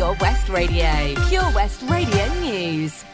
Pure West Radio. Pure West Radio News.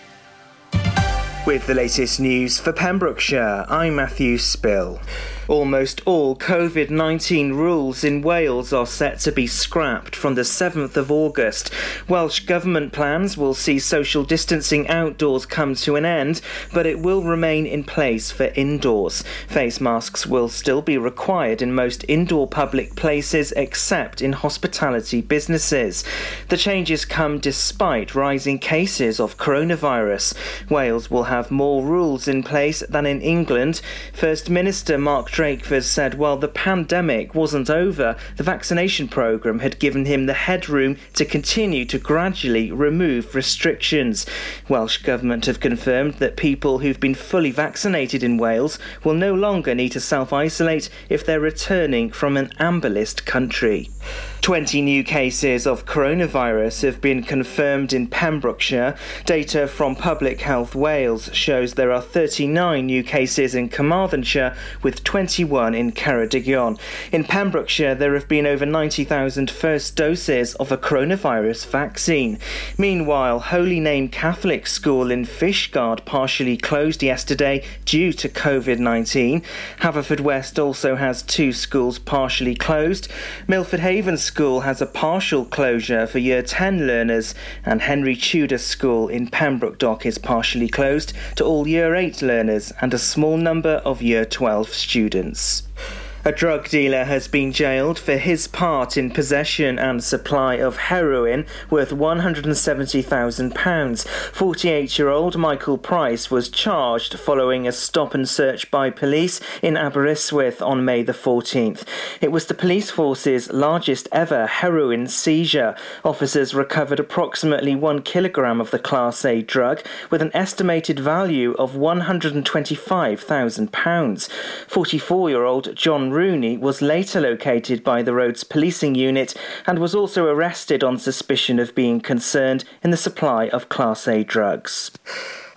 With the latest news for Pembrokeshire, I'm Matthew Spill. Almost all COVID 19 rules in Wales are set to be scrapped from the 7th of August. Welsh Government plans will see social distancing outdoors come to an end, but it will remain in place for indoors. Face masks will still be required in most indoor public places except in hospitality businesses. The changes come despite rising cases of coronavirus. Wales will have more rules in place than in England. First Minister Mark Drakeford said while the pandemic wasn't over, the vaccination programme had given him the headroom to continue to gradually remove restrictions. Welsh Government have confirmed that people who've been fully vaccinated in Wales will no longer need to self isolate if they're returning from an amber list country. 20 new cases of coronavirus have been confirmed in Pembrokeshire. Data from Public Health Wales shows there are 39 new cases in Carmarthenshire with 21 in Ceredigion. In Pembrokeshire, there have been over 90,000 first doses of a coronavirus vaccine. Meanwhile, Holy Name Catholic School in Fishguard partially closed yesterday due to COVID 19. Haverfordwest also has two schools partially closed. Milford Haven School has a partial closure for Year 10 learners, and Henry Tudor School in Pembroke Dock is partially closed to all Year 8 learners and a small number of Year 12 students. A drug dealer has been jailed for his part in possession and supply of heroin worth £170,000. 48 year old Michael Price was charged following a stop and search by police in Aberystwyth on May the 14th. It was the police force's largest ever heroin seizure. Officers recovered approximately one kilogram of the Class A drug with an estimated value of £125,000. 44 year old John Rooney was later located by the road's policing unit and was also arrested on suspicion of being concerned in the supply of Class A drugs.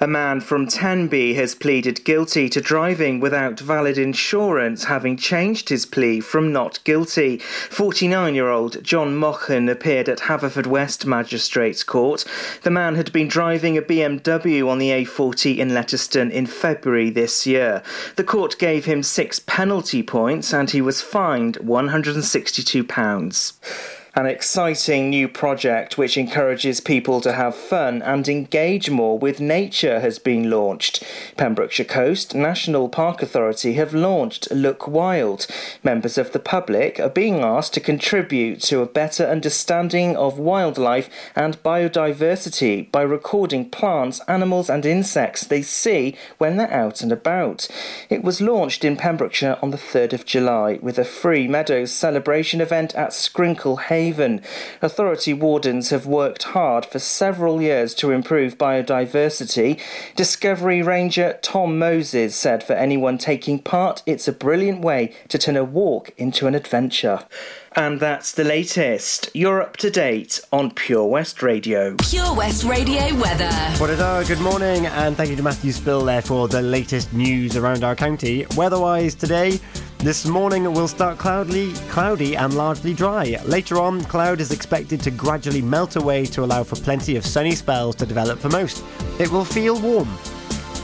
A man from Tenby has pleaded guilty to driving without valid insurance, having changed his plea from not guilty. 49 year old John Mochan appeared at Haverfordwest Magistrates Court. The man had been driving a BMW on the A40 in Letterston in February this year. The court gave him six penalty points and he was fined £162 an exciting new project which encourages people to have fun and engage more with nature has been launched. Pembrokeshire Coast National Park Authority have launched Look Wild. Members of the public are being asked to contribute to a better understanding of wildlife and biodiversity by recording plants, animals, and insects they see when they're out and about. It was launched in Pembrokeshire on the 3rd of July with a free Meadows celebration event at Skrinkle Hay Haven. Authority wardens have worked hard for several years to improve biodiversity. Discovery Ranger Tom Moses said for anyone taking part, it's a brilliant way to turn a walk into an adventure. And that's the latest. You're up to date on Pure West Radio. Pure West Radio weather. What it are, good morning, and thank you to Matthew Spill there for the latest news around our county. Weather-wise today, this morning will start cloudy, cloudy and largely dry. Later on, cloud is expected to gradually melt away to allow for plenty of sunny spells to develop for most. It will feel warm.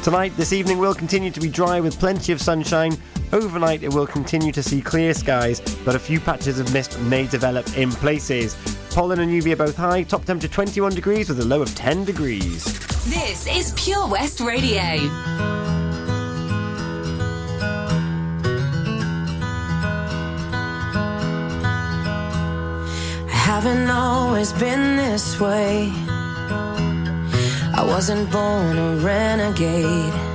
Tonight, this evening will continue to be dry with plenty of sunshine. Overnight, it will continue to see clear skies, but a few patches of mist may develop in places. Pollen and UV are both high, top temperature 21 degrees with a low of 10 degrees. This is Pure West Radio. haven't always been this way. I wasn't born a renegade.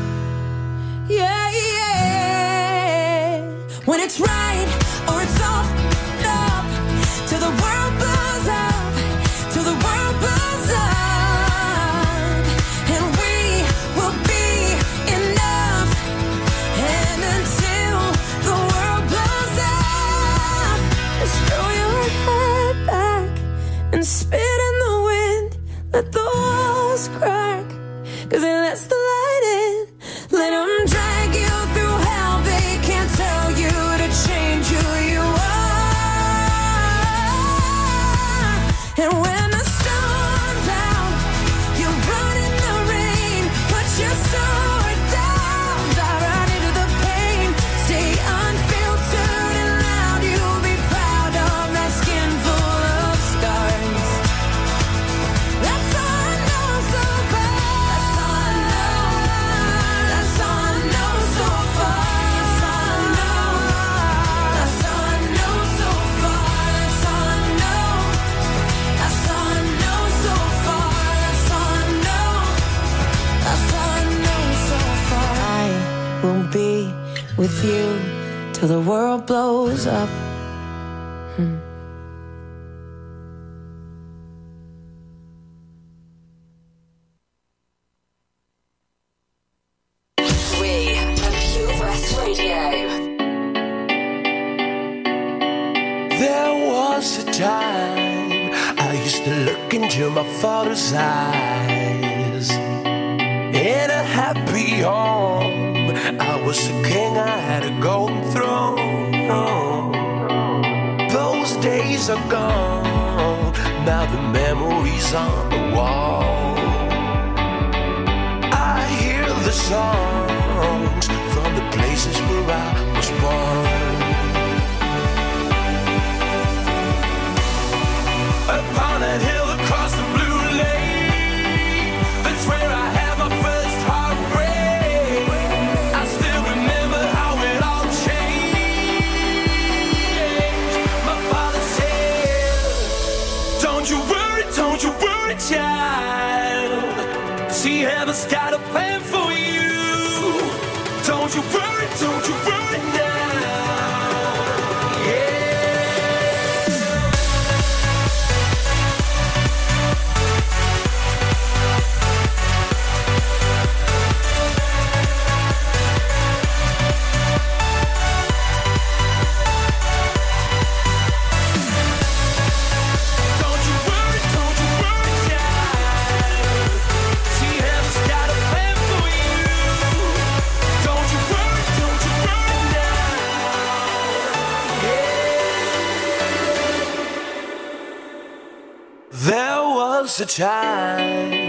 A time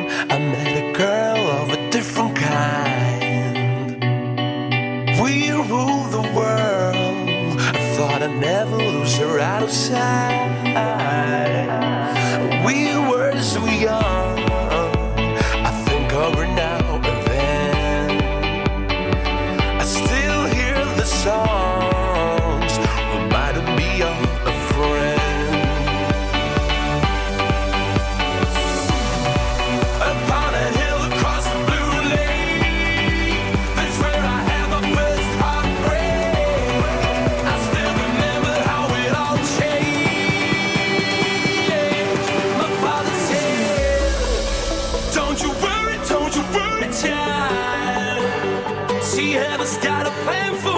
She has got a plan for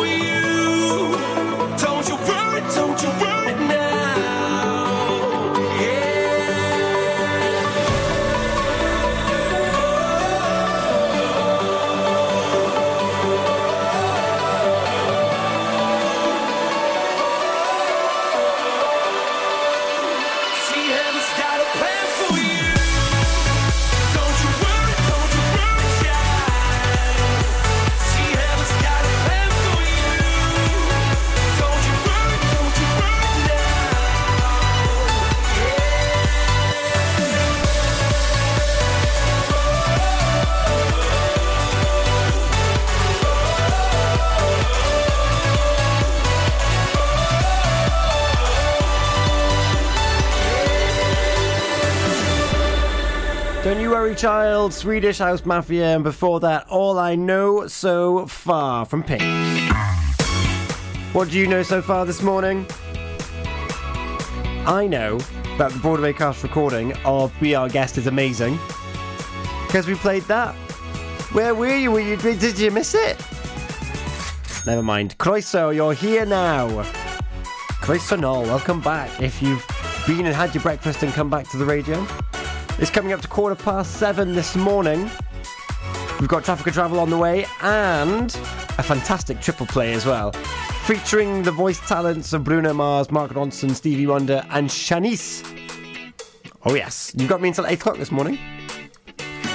child. Swedish House Mafia, and before that, All I Know So Far from Pink. What do you know so far this morning? I know that the Broadway cast recording of Be Our Guest is amazing because we played that. Where were you? Were you? Did you miss it? Never mind. Croeso, you're here now. Croeso nôl, welcome back. If you've been and had your breakfast and come back to the radio, it's coming up to quarter past seven this morning. We've got Traffic and Travel on the way and a fantastic triple play as well, featuring the voice talents of Bruno Mars, Mark Ronson, Stevie Wonder, and Shanice. Oh, yes, you've got me until 8 o'clock this morning.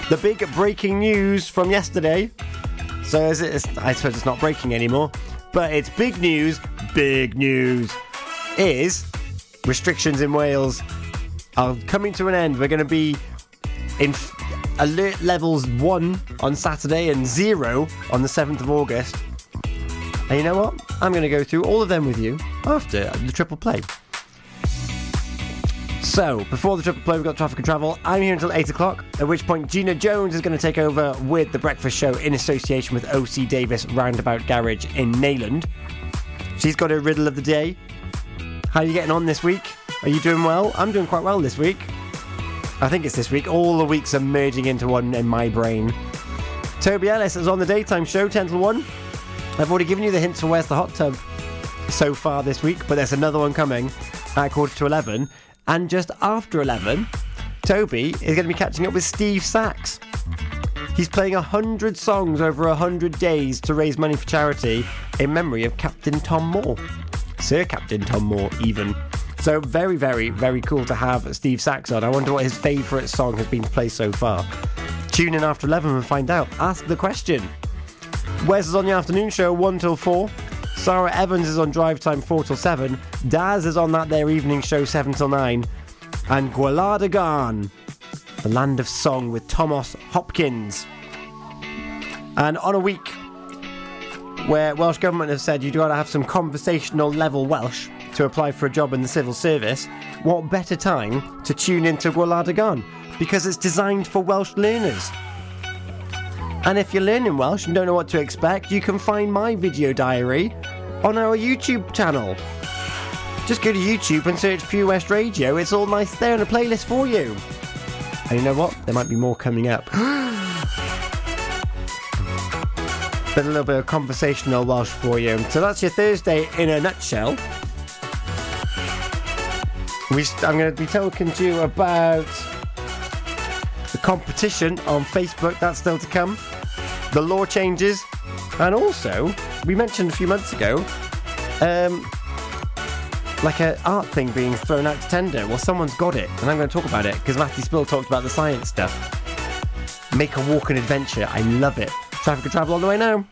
The big breaking news from yesterday. So, is, I suppose it's not breaking anymore, but it's big news, big news, is restrictions in Wales are coming to an end. We're going to be in f- alert levels 1 on Saturday and 0 on the 7th of August. And you know what? I'm going to go through all of them with you after the triple play. So, before the triple play, we've got traffic and travel. I'm here until 8 o'clock, at which point Gina Jones is going to take over with The Breakfast Show in association with OC Davis Roundabout Garage in Neyland. She's got her riddle of the day. How are you getting on this week? Are you doing well? I'm doing quite well this week. I think it's this week. All the weeks are merging into one in my brain. Toby Ellis is on the daytime show, 10 to 1. I've already given you the hints for where's the hot tub so far this week, but there's another one coming at quarter to 11. And just after 11, Toby is going to be catching up with Steve Sachs. He's playing 100 songs over 100 days to raise money for charity in memory of Captain Tom Moore. Sir Captain Tom Moore, even. So, very, very, very cool to have Steve Sachs on. I wonder what his favourite song has been to play so far. Tune in after 11 and find out. Ask the question. Wes is on the afternoon show 1 till 4. Sarah Evans is on drive time 4 till 7. Daz is on that their evening show 7 till 9. And Gwalada the land of song with Thomas Hopkins. And on a week where Welsh Government have said you've got to have some conversational level Welsh to apply for a job in the civil service, what better time to tune into Gwlad y Gân? Because it's designed for Welsh learners. And if you're learning Welsh and don't know what to expect, you can find my video diary on our YouTube channel. Just go to YouTube and search Pure West Radio. It's all nice there in a playlist for you. And you know what? There might be more coming up. a little bit of conversational Welsh for you. So that's your Thursday in a nutshell. We, I'm going to be talking to you about the competition on Facebook. That's still to come. The law changes, and also we mentioned a few months ago um, like a art thing being thrown out to tender. Well, someone's got it, and I'm going to talk about it because Matthew Spill talked about the science stuff. Make a walk an adventure. I love it. Traffic and travel on the way now.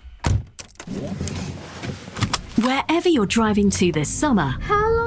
Wherever you're driving to this summer, How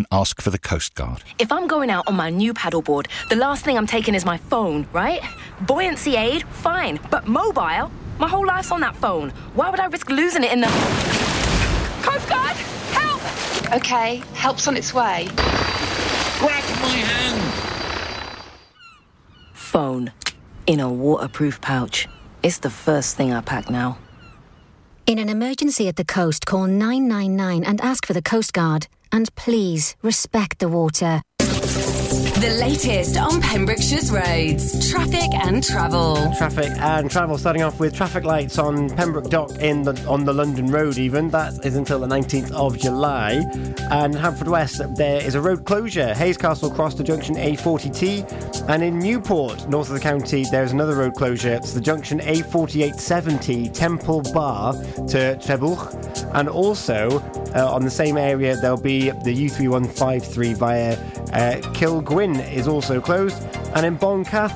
and ask for the Coast Guard. If I'm going out on my new paddleboard, the last thing I'm taking is my phone, right? Buoyancy aid, fine. But mobile? My whole life's on that phone. Why would I risk losing it in the. Coast Guard! Help! Okay, help's on its way. Grab my hand! Phone. In a waterproof pouch. It's the first thing I pack now. In an emergency at the coast, call 999 and ask for the Coast Guard. And please respect the water. The latest on Pembrokeshire's roads, traffic and travel. Traffic and travel. Starting off with traffic lights on Pembroke Dock in the, on the London Road. Even that is until the 19th of July. And Haverfordwest, there is a road closure. Hayscastle Cross to junction A40T, and in Newport, north of the county, there's another road closure. It's the junction A4870 Temple Bar to Trebuch, and also uh, on the same area there'll be the U3153 via uh, Kilgwyn is also closed, and in Boncath.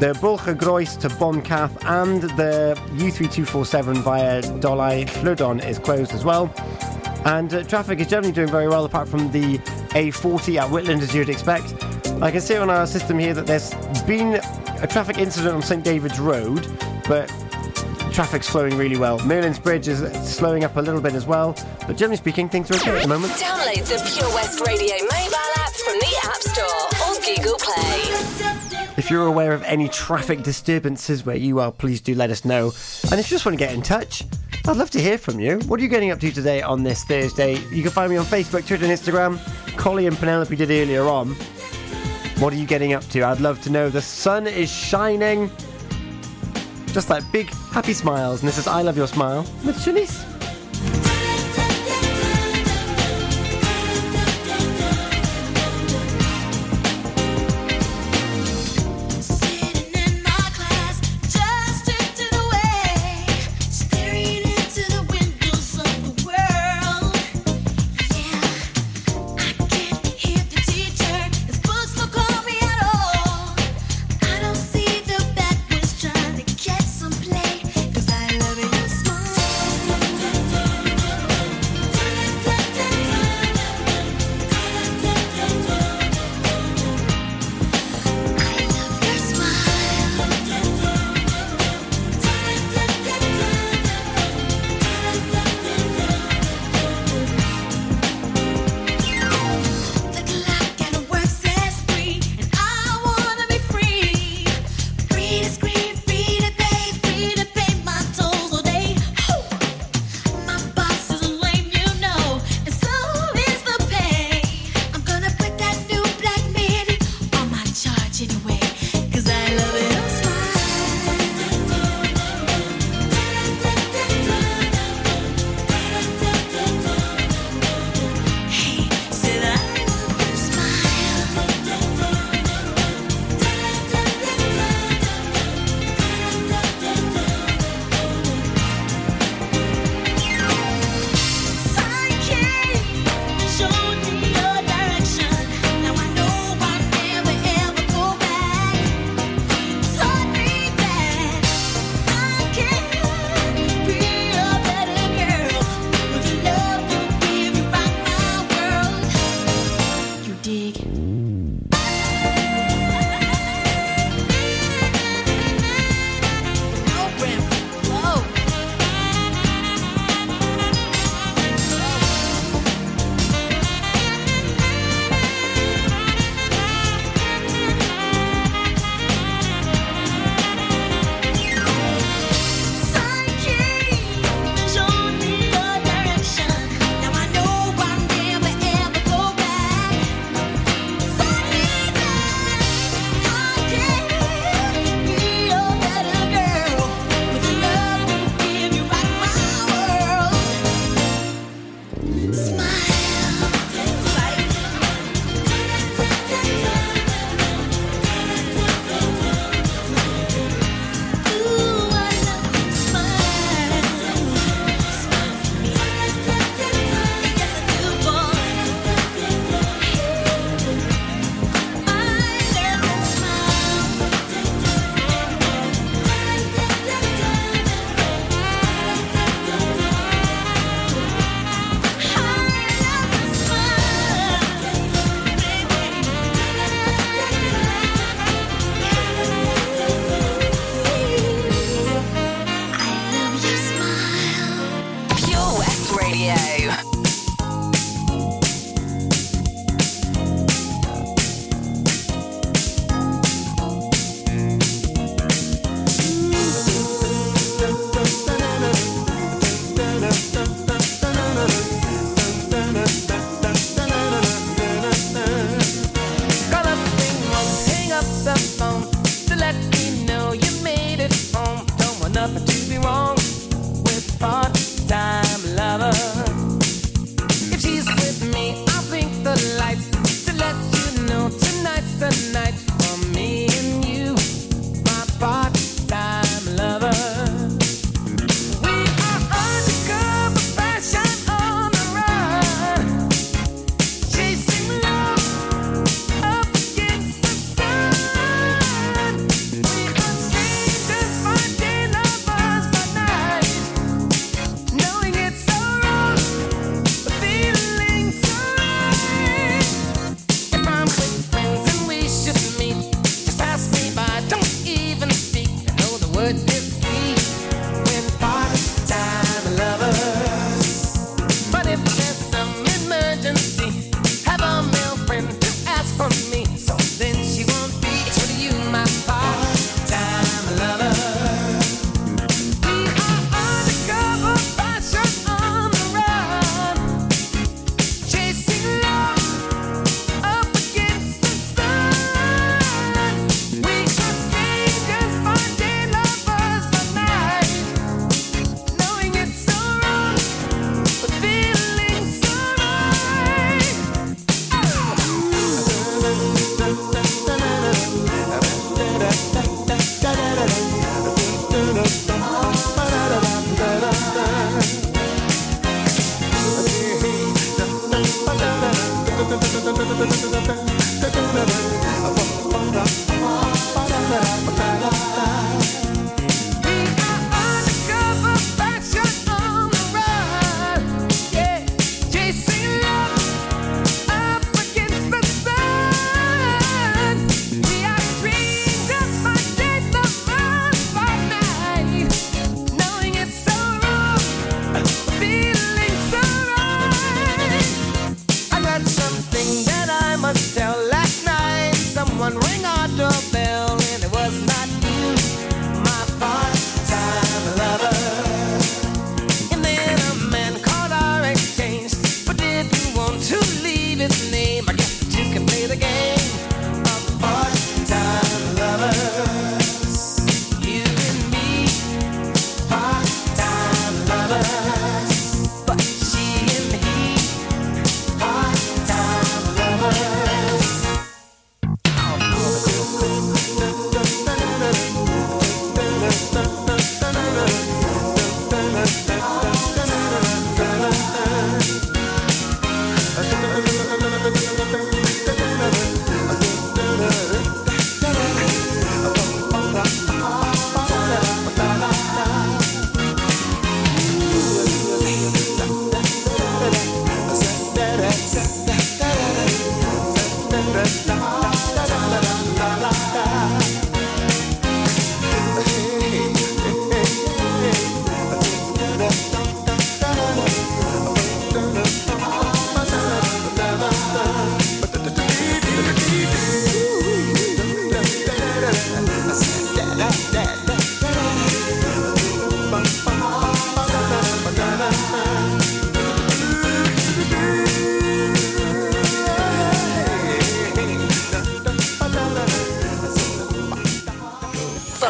The Bulcha to Boncath and the U3247 via Dolai Lludon is closed as well. And uh, traffic is generally doing very well apart from the A40 at Whitland as you'd expect. I can see on our system here that there's been a traffic incident on St David's Road, but traffic's flowing really well. Merlin's Bridge is slowing up a little bit as well, but generally speaking, things are okay at the moment. Download the Pure West Radio mobile app from the App Store or Google Play. If you're aware of any traffic disturbances where you are, please do let us know. And if you just want to get in touch, I'd love to hear from you. What are you getting up to today on this Thursday? You can find me on Facebook, Twitter, and Instagram. Collie and Penelope did earlier on. What are you getting up to? I'd love to know. The sun is shining. Just like big, happy smiles. And this is I Love Your Smile with Shanice.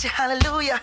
hallelujah.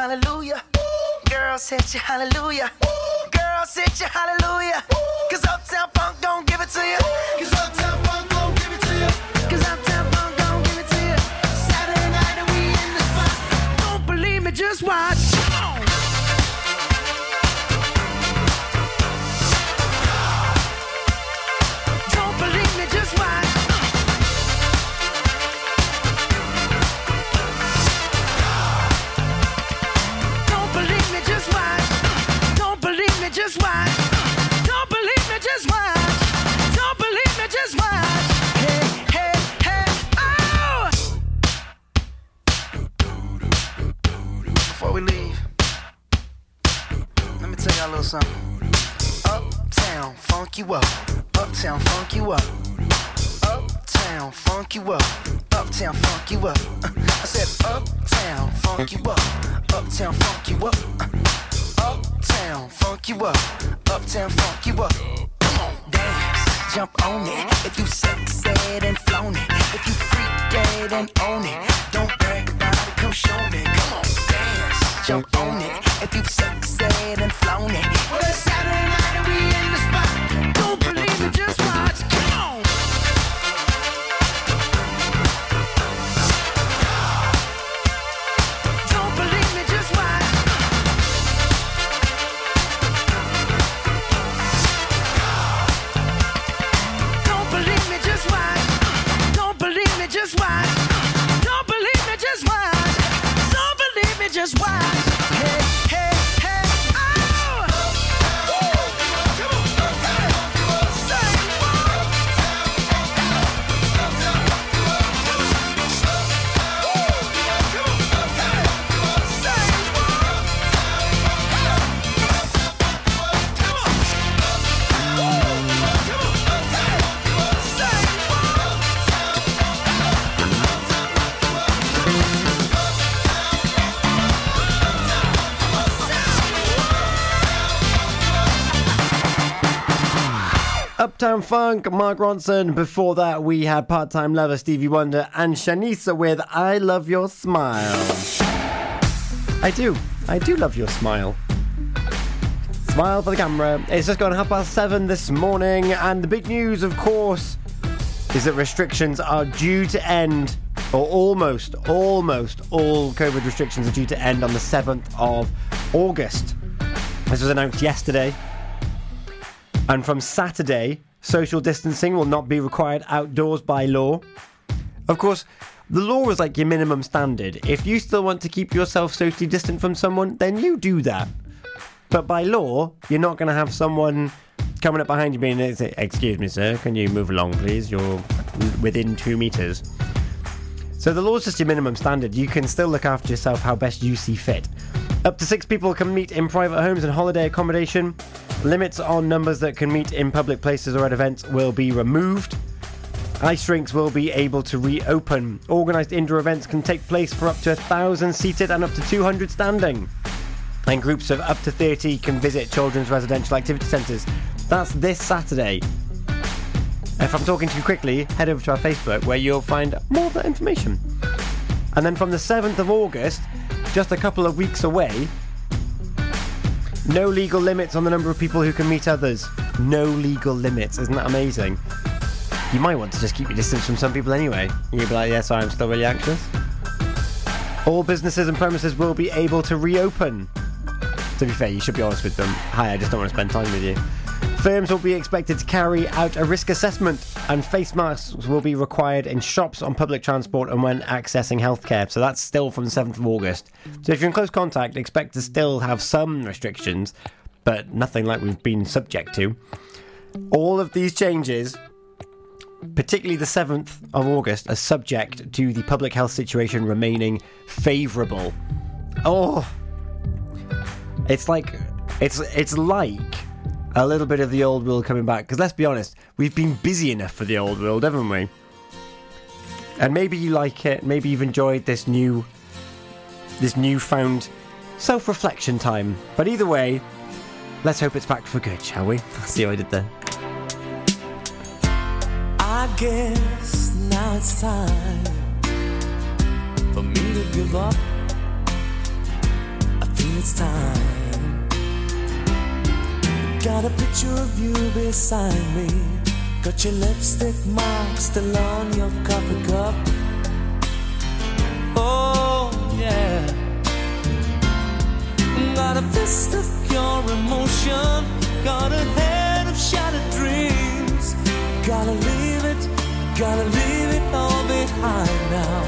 hallelujah. girl Girls you hallelujah. Girl Girls you hallelujah. Cause Uptown Funk don't give it to you. Cause Uptown Funk uptown funk you up, uptown funk you up, uptown funk you up, uptown funk you up. I said uptown funk you up, uptown funk you up, uptown funk you up, uptown funk you up. Come on, dance, jump on it. If you sexed and flown it, if you freaked and own it, don't brag about it. Come show me. Come on, dance jump on it. If you've sexed it and flown it. Well, it's Saturday night and we in the spot. Don't believe me, just watch. Come on. Uptown Funk, Mark Ronson. Before that, we had part time lover Stevie Wonder and Shanice with I Love Your Smile. I do. I do love your smile. Smile for the camera. It's just gone half past seven this morning, and the big news, of course, is that restrictions are due to end, or almost, almost all COVID restrictions are due to end on the 7th of August. This was announced yesterday. And from Saturday, social distancing will not be required outdoors by law. Of course, the law is like your minimum standard. If you still want to keep yourself socially distant from someone, then you do that. But by law, you're not going to have someone coming up behind you being, Excuse me, sir, can you move along, please? You're within two meters. So the law is just your minimum standard. You can still look after yourself how best you see fit. Up to six people can meet in private homes and holiday accommodation. Limits on numbers that can meet in public places or at events will be removed. Ice rinks will be able to reopen. Organised indoor events can take place for up to 1,000 seated and up to 200 standing. And groups of up to 30 can visit children's residential activity centres. That's this Saturday. If I'm talking too quickly, head over to our Facebook where you'll find more of that information. And then from the 7th of August, just a couple of weeks away, no legal limits on the number of people who can meet others. No legal limits. Isn't that amazing? You might want to just keep your distance from some people anyway. You'll be like, yeah, I'm still really anxious. All businesses and premises will be able to reopen. To be fair, you should be honest with them. Hi, I just don't want to spend time with you. Firms will be expected to carry out a risk assessment, and face masks will be required in shops, on public transport, and when accessing healthcare. So that's still from the 7th of August. So if you're in close contact, expect to still have some restrictions, but nothing like we've been subject to. All of these changes, particularly the 7th of August, are subject to the public health situation remaining favourable. Oh, it's like it's it's like a little bit of the old world coming back. Because let's be honest, we've been busy enough for the old world, haven't we? And maybe you like it. Maybe you've enjoyed this new, this newfound self-reflection time. But either way, let's hope it's back for good, shall we? See what I did there. I guess now it's time for me to give up. I feel it's time. Got a picture of you beside me. Got your lipstick mark still on your coffee cup. Oh, yeah. Got a fist of pure emotion. Got a head of shattered dreams. Gotta leave it, gotta leave it all behind now.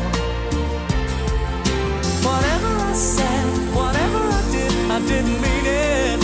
Whatever I said, whatever I did, I didn't mean it.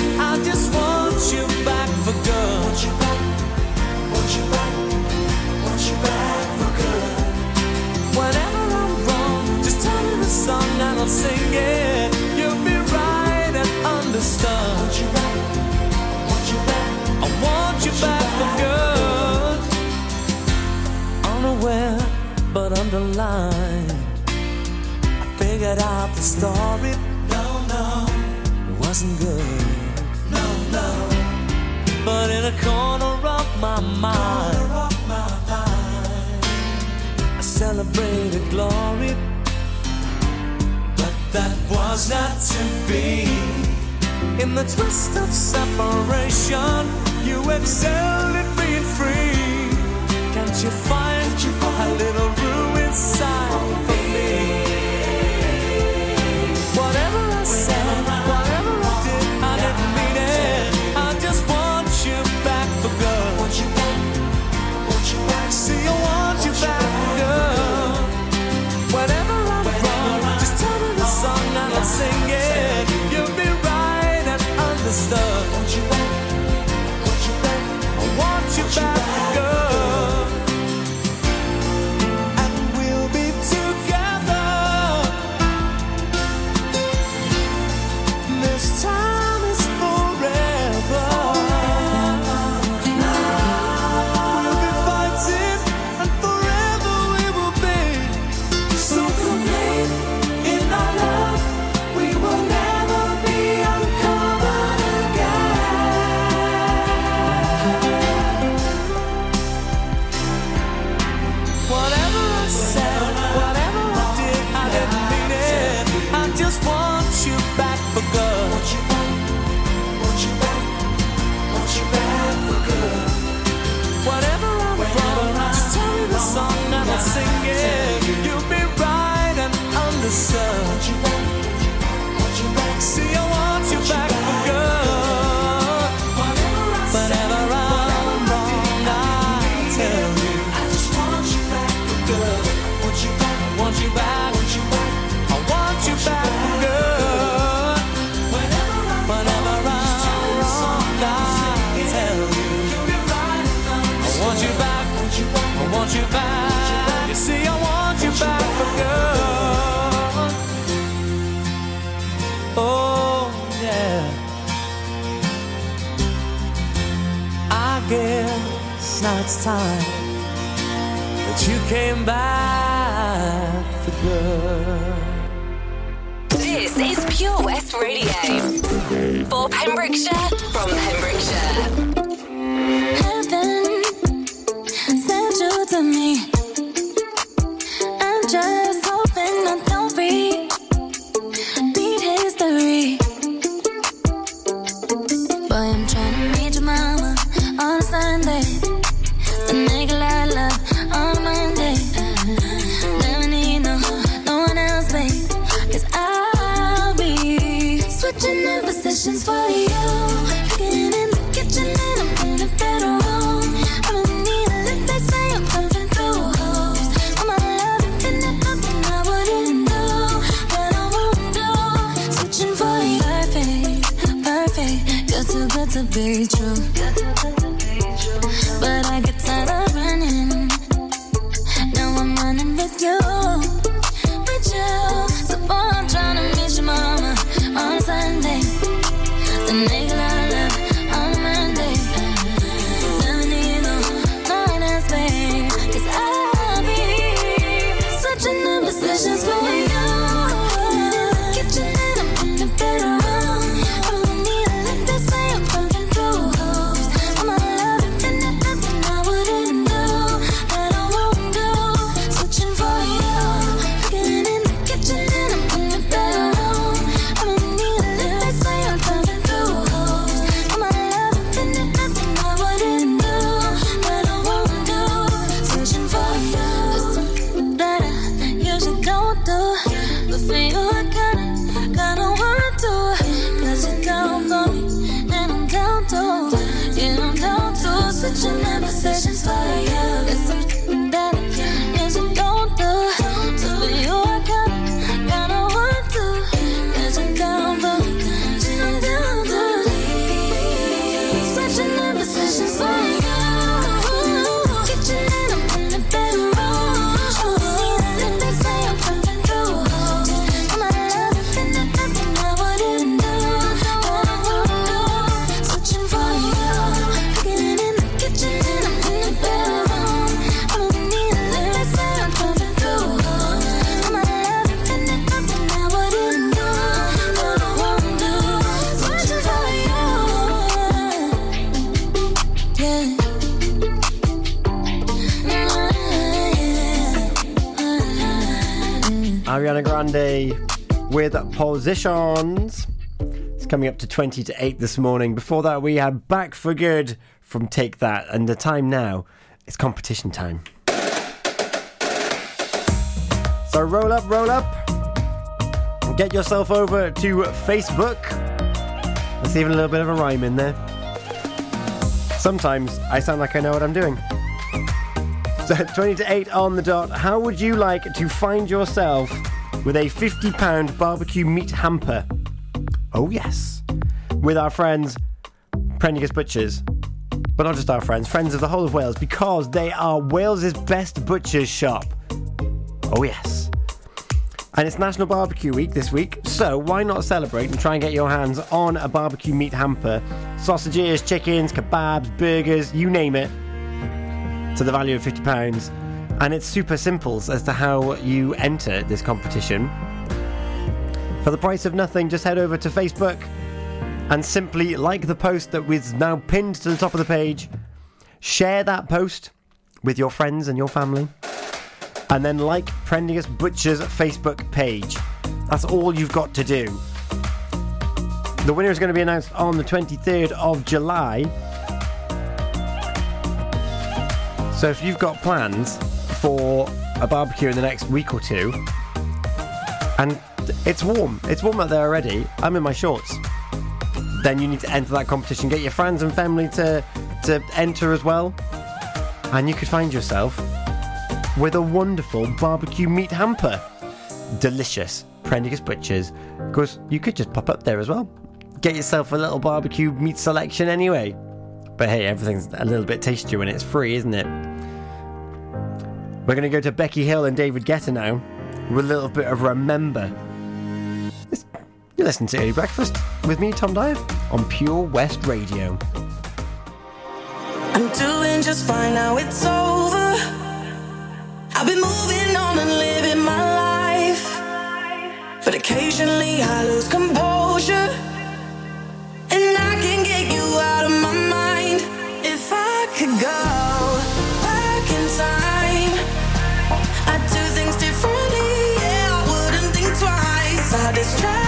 Figured out the story. No, no, it wasn't good but in a corner of my mind, of my mind I celebrated glory, but that was not to be. In the twist of separation, you excelled at being free. Can't you find, Can't you find a little room inside? you? Want you back? I want you back. Ariana Grande with Positions. It's coming up to 20 to 8 this morning. Before that, we had Back for Good from Take That, and the time now is competition time. So roll up, roll up, and get yourself over to Facebook. There's even a little bit of a rhyme in there. Sometimes I sound like I know what I'm doing. So 20 to 8 on the dot. How would you like to find yourself with a £50 barbecue meat hamper? Oh, yes. With our friends, Prendergast Butchers. But not just our friends, friends of the whole of Wales, because they are Wales's best butcher's shop. Oh, yes. And it's National Barbecue Week this week, so why not celebrate and try and get your hands on a barbecue meat hamper? Sausages, chickens, kebabs, burgers, you name it, to the value of £50. And it's super simple as to how you enter this competition. For the price of nothing, just head over to Facebook and simply like the post that was now pinned to the top of the page. Share that post with your friends and your family. And then like Prendergast Butcher's Facebook page. That's all you've got to do. The winner is going to be announced on the 23rd of July. So if you've got plans for a barbecue in the next week or two, and it's warm, it's warm out there already, I'm in my shorts, then you need to enter that competition. Get your friends and family to, to enter as well. And you could find yourself with a wonderful barbecue meat hamper. Delicious. Prendergast Butchers. Of course, you could just pop up there as well. Get yourself a little barbecue meat selection anyway. But hey, everything's a little bit tastier when it's free, isn't it? We're going to go to Becky Hill and David Guetta now with a little bit of Remember. You listen to Early Breakfast with me, Tom Dyer, on Pure West Radio. I'm doing just fine now, it's over. I've been moving on and living my life. But occasionally I lose composure. And I can get you out of my mind. If I could go twice.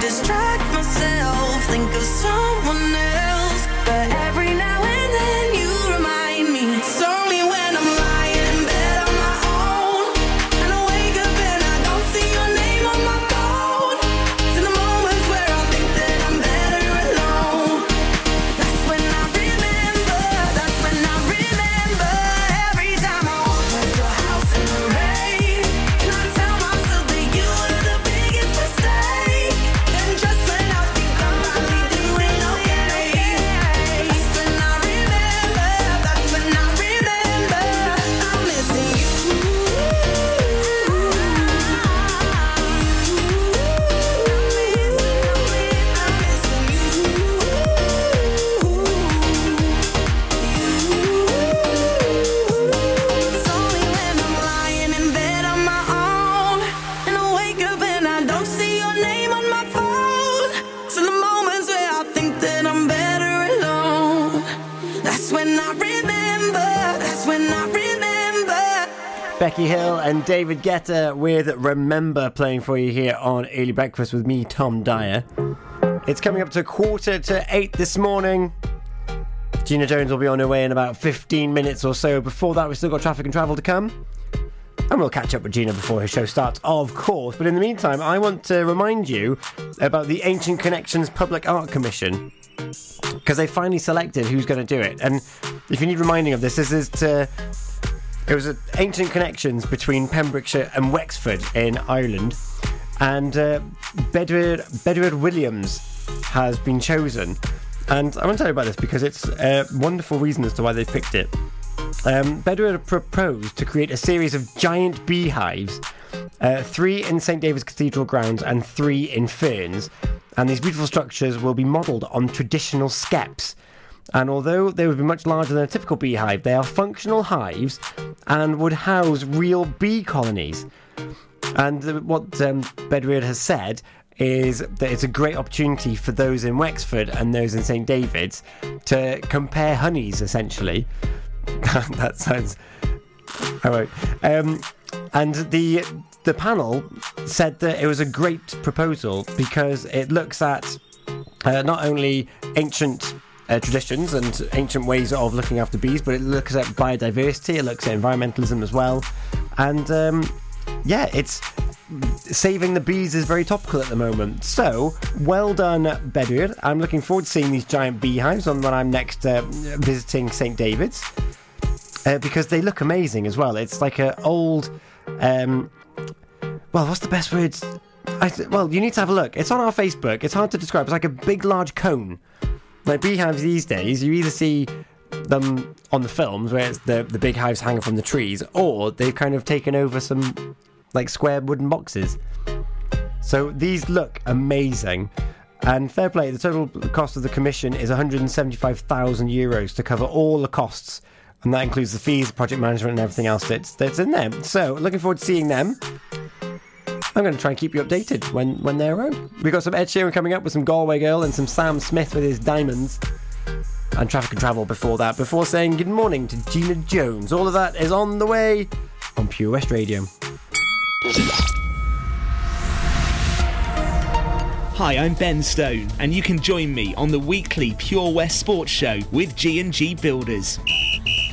Distract myself, think of someone else. Guetta with Remember playing for you here on Early Breakfast with me, Tom Dyer. It's coming up to quarter to eight this morning. Gina Jones will be on her way in about 15 minutes or so. Before that, we've still got traffic and travel to come. And we'll catch up with Gina before her show starts, of course. But in the meantime, I want to remind you about the Ancient Connections Public Art Commission because they finally selected who's going to do it. And if you need reminding of this, this is to. It was ancient connections between Pembrokeshire and Wexford in Ireland, and uh, Bedwyr Williams has been chosen. And I want to tell you about this because it's a wonderful reason as to why they picked it. Um, proposed to create a series of giant beehives, uh, three in St David's Cathedral grounds and three in Ferns. And these beautiful structures will be modelled on traditional skeps. And although they would be much larger than a typical beehive, they are functional hives and would house real bee colonies. And what um, has said is that it's a great opportunity for those in Wexford and those in St David's to compare honeys, essentially. that sounds. I won't. Um, and the the panel said that it was a great proposal because it looks at uh, not only ancient uh, traditions and ancient ways of looking after bees, but it looks at biodiversity, it looks at environmentalism as well, and um, yeah, it's saving the bees is very topical at the moment. So, well done, Bedwyr. I'm looking forward to seeing these giant beehives on when I'm next uh, visiting St David's uh, because they look amazing as well. It's like an old. Um, well, what's the best word? I, well, you need to have a look. It's on our Facebook. It's hard to describe. It's like a big, large cone. Like beehives these days, you either see them on the films where it's the the big hives hanging from the trees, or they've kind of taken over some like square wooden boxes. So these look amazing. And fair play, the total cost of the commission is 175,000 euros to cover all the costs. And that includes the fees, project management, and everything else that's, that's in there. So, looking forward to seeing them. I'm going to try and keep you updated when, when they're around. We've got some Ed Sheeran coming up with some Galway Girl and some Sam Smith with his diamonds. And traffic and travel before that, before saying good morning to Gina Jones. All of that is on the way on Pure West Radio. Hi, I'm Ben Stone, and you can join me on the weekly Pure West Sports Show with G&G Builders.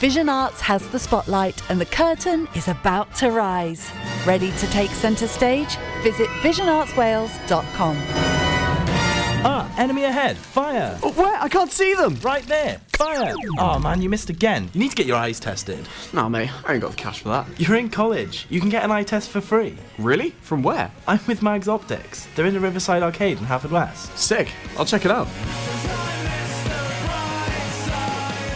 Vision Arts has the spotlight and the curtain is about to rise. Ready to take centre stage? Visit visionartswales.com. Ah, enemy ahead. Fire. where? I can't see them. Right there. Fire. Oh man, you missed again. You need to get your eyes tested. Nah, mate, I ain't got the cash for that. You're in college. You can get an eye test for free. Really? From where? I'm with Mags Optics. They're in the Riverside Arcade in Haverfordwest. Sick. I'll check it out.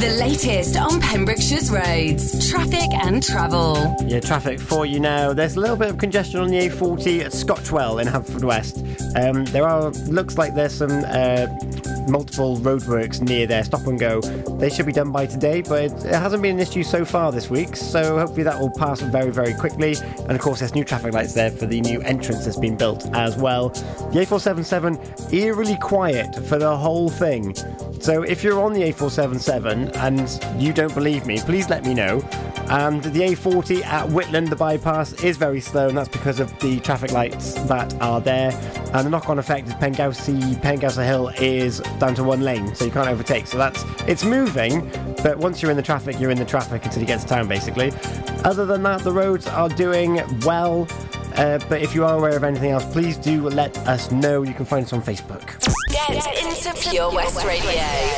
The latest on Pembrokeshire's roads, traffic and travel. Yeah, traffic for you now. There's a little bit of congestion on the A40 at Scotchwell in Haverfordwest. Um, there are looks like there's some uh, multiple roadworks near there, stop and go. They should be done by today, but it, hasn't been an issue so far this week. So hopefully that will pass very very quickly. And of course, there's new traffic lights there for the new entrance that's been built as well. The A477 eerily quiet for the whole thing. So if you're on the A477 and you don't believe me, please let me know. And the A40 at Whitland, the bypass, is very slow, and that's because of the traffic lights that are there. And the knock-on effect is Pengausi, Pengausa Hill is down to one lane, so you can't overtake. So that's it's moving, but once you're in the traffic, you're in the traffic until you get to town, basically. Other than that, the roads are doing well. Uh, but if you are aware of anything else, please do let us know. You can find us on Facebook. Get into Pure West Radio.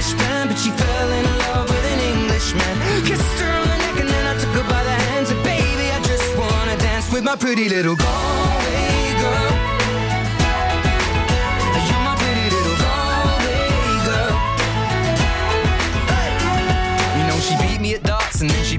an Irish band, but she fell in love with an Englishman. Kissed her on the neck and then I took her by the hands, and baby, I just wanna dance with my pretty little Galway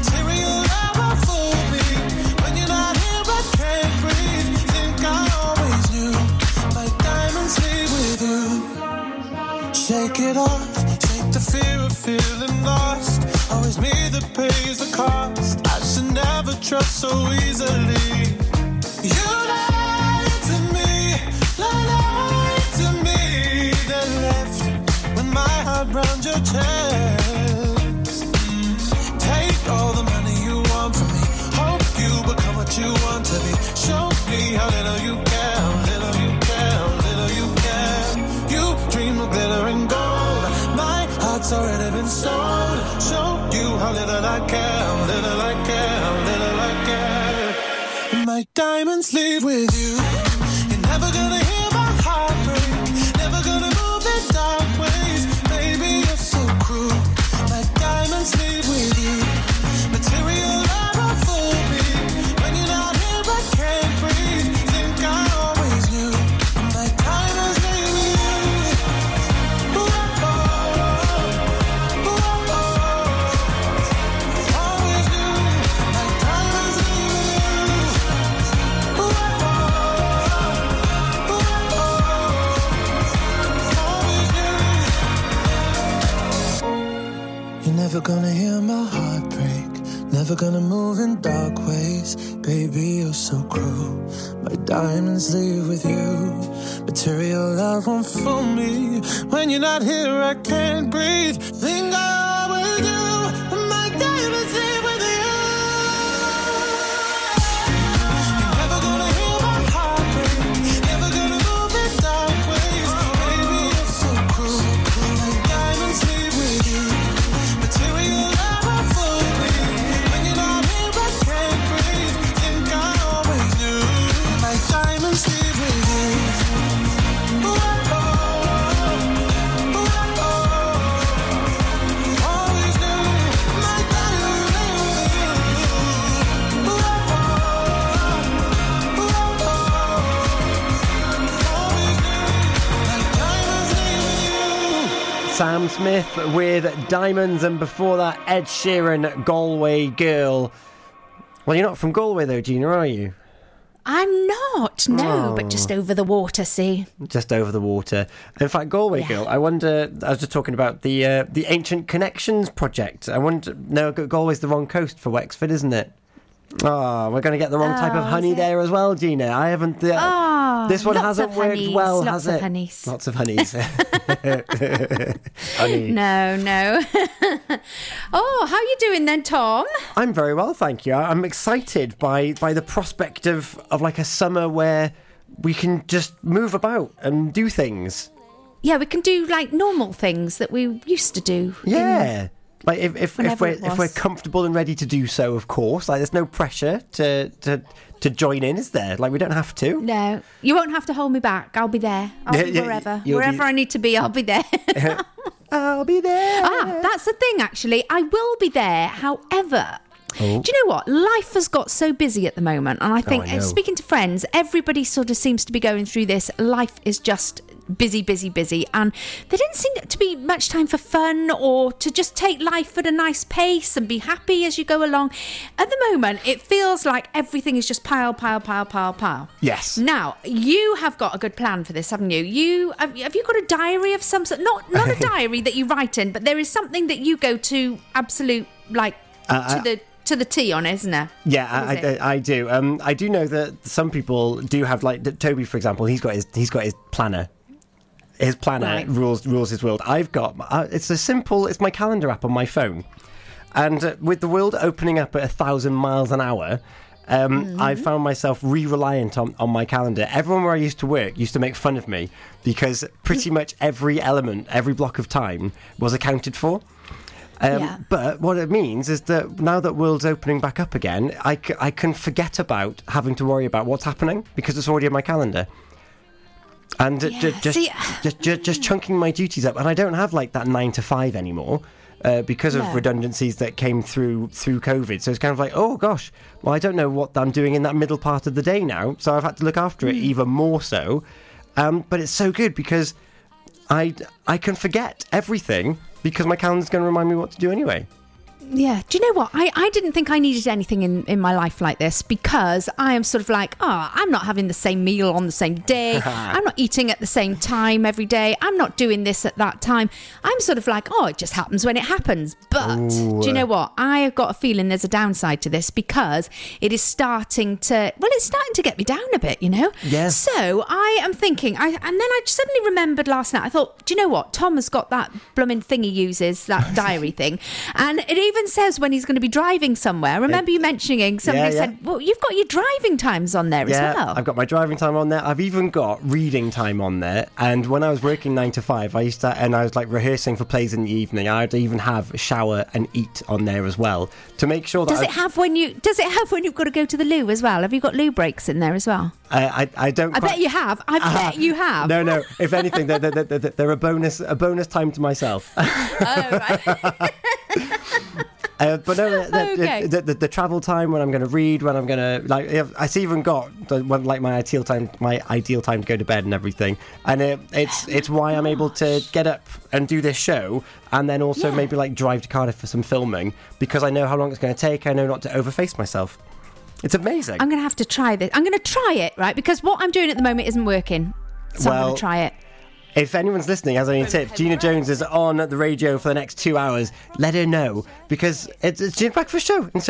Material never fooled me. When you're not here, I can't breathe. Think I always knew. My diamonds leave with you. Shake it off. Take the fear of feeling lost. Always me that pays the cost. I should never trust so easily. You lied to me, lied to me, then left with my heart round your chest. Me how little you care, little you care, little you care. You dream of glitter and gold. My heart's already been sold. Show you how little I care, little I care, little I care. My diamonds leave with you. You're never gonna With Diamonds, and before that, Ed Sheeran, Galway Girl. Well, you're not from Galway, though, Gina, are you? I'm not, no, Oh. but just over the water, see. Just over the water. In fact, Galway Girl. I wonder. I was just talking about the uh, the Ancient Connections project. I wonder. No, Galway's the wrong coast for Wexford, isn't it? Oh, we're going to get the wrong type of Oh, honey there as well, Gina. I haven't. Uh, Oh, this one hasn't worked honeys, well, lots has of it? honeys. Lots of honeys. Honey. No, no. oh, how are you doing then, Tom? I'm very well, thank you. I'm excited by by the prospect of of like a summer where we can just move about and do things. Yeah, we can do like normal things that we used to do. in- Yeah. Like if if, if we're if we're comfortable and ready to do so, of course. Like there's no pressure to to to join in, is there? Like we don't have to. No, you won't have to hold me back. I'll be there. I'll Yeah, be yeah, wherever. you'll be- Wherever I need to be, I'll be there. I'll be there. Ah, that's the thing, actually. I will be there. However, Oh. do you know what? Life has got so busy at the moment. And I think, I uh, speaking to friends, everybody sort of seems to be going through this. Life is just busy, busy, busy. And there didn't seem to be much time for fun or to just take life at a nice pace and be happy as you go along. At the moment, it feels like everything is just pile, pile, pile, pile, pile. Yes. Now you have got a good plan for this, haven't you? You have, have you got a diary of some sort? Not not a diary that you write in, but there is something that you go to absolute like Uh, to I- the to the T on, isn't there? Yeah, is I. I, I do. Um, I do know that some people do have like Toby, for example. He's got his he's got his planner. His planner Right. rules rules his world. I've got uh, it's a simple. It's my calendar app on my phone, and uh, with the world opening up at a thousand miles an hour. Um, I found myself re-reliant on, on my calendar. Everyone where I used to work used to make fun of me because pretty much every element, every block of time was accounted for. Um, Yeah. But what it means is that now that world's opening back up again, I, c- I can forget about having to worry about what's happening because it's already in my calendar. And Yeah, just, see- just, just just chunking my duties up, and I don't have like that nine to five anymore. Uh, because of No. redundancies that came through through COVID, so it's kind of like, oh gosh, well I don't know what I'm doing in that middle part of the day now, so I've had to look after it even more so. Um, but it's so good because I I can forget everything because my calendar's going to remind me what to do anyway. Yeah. Do you know what? I, I didn't think I needed anything in, in my life like this because I am sort of like, oh, I'm not having the same meal on the same day. I'm not eating at the same time every day. I'm not doing this at that time. I'm sort of like, oh, it just happens when it happens. But do you know what? I have got a feeling there's a downside to this because it is starting to, well, it's starting to get me down a bit, you know? Yes. So I am thinking, I, and then I suddenly remembered last night, I thought, do you know what? Tom has got that blooming thing he uses, that diary thing. And it even even says when he's going to be driving somewhere. I remember you mentioning somebody Yeah, yeah. said, "Well, you've got your driving times on there yeah, as well." I've got my driving time on there. I've even got reading time on there. And when I was working nine to five, I used to, and I was like rehearsing for plays in the evening. I'd even have shower and eat on there as well to make sure that Does I, it have when you? Does it have when you've got to go to the loo as well? Have you got loo breaks in there as well? I, I, I don't. I quite- bet you have. I Ah, bet you have. No, no. If anything, they're, they're, they're, they're a bonus, a bonus time to myself. Uh, but no, the, the- Okay. the, the, the travel time when I'm going to read, when I'm going to like, if- I see even got the, one, like my ideal time, my ideal time to go to bed and everything, and it, it's it's why I'm able to get up and do this show, and then also maybe like drive to Cardiff for some filming because I know how long it's going to take. I know not to overface myself. It's amazing. I'm going to have to try this. I'm going to try it, right? Because what I'm doing at the moment isn't working. So I'm going to try it. If anyone's listening has any tips, Gina Jones is on the radio for the next two hours. Let her know because it's, it's Gina's breakfast show, and so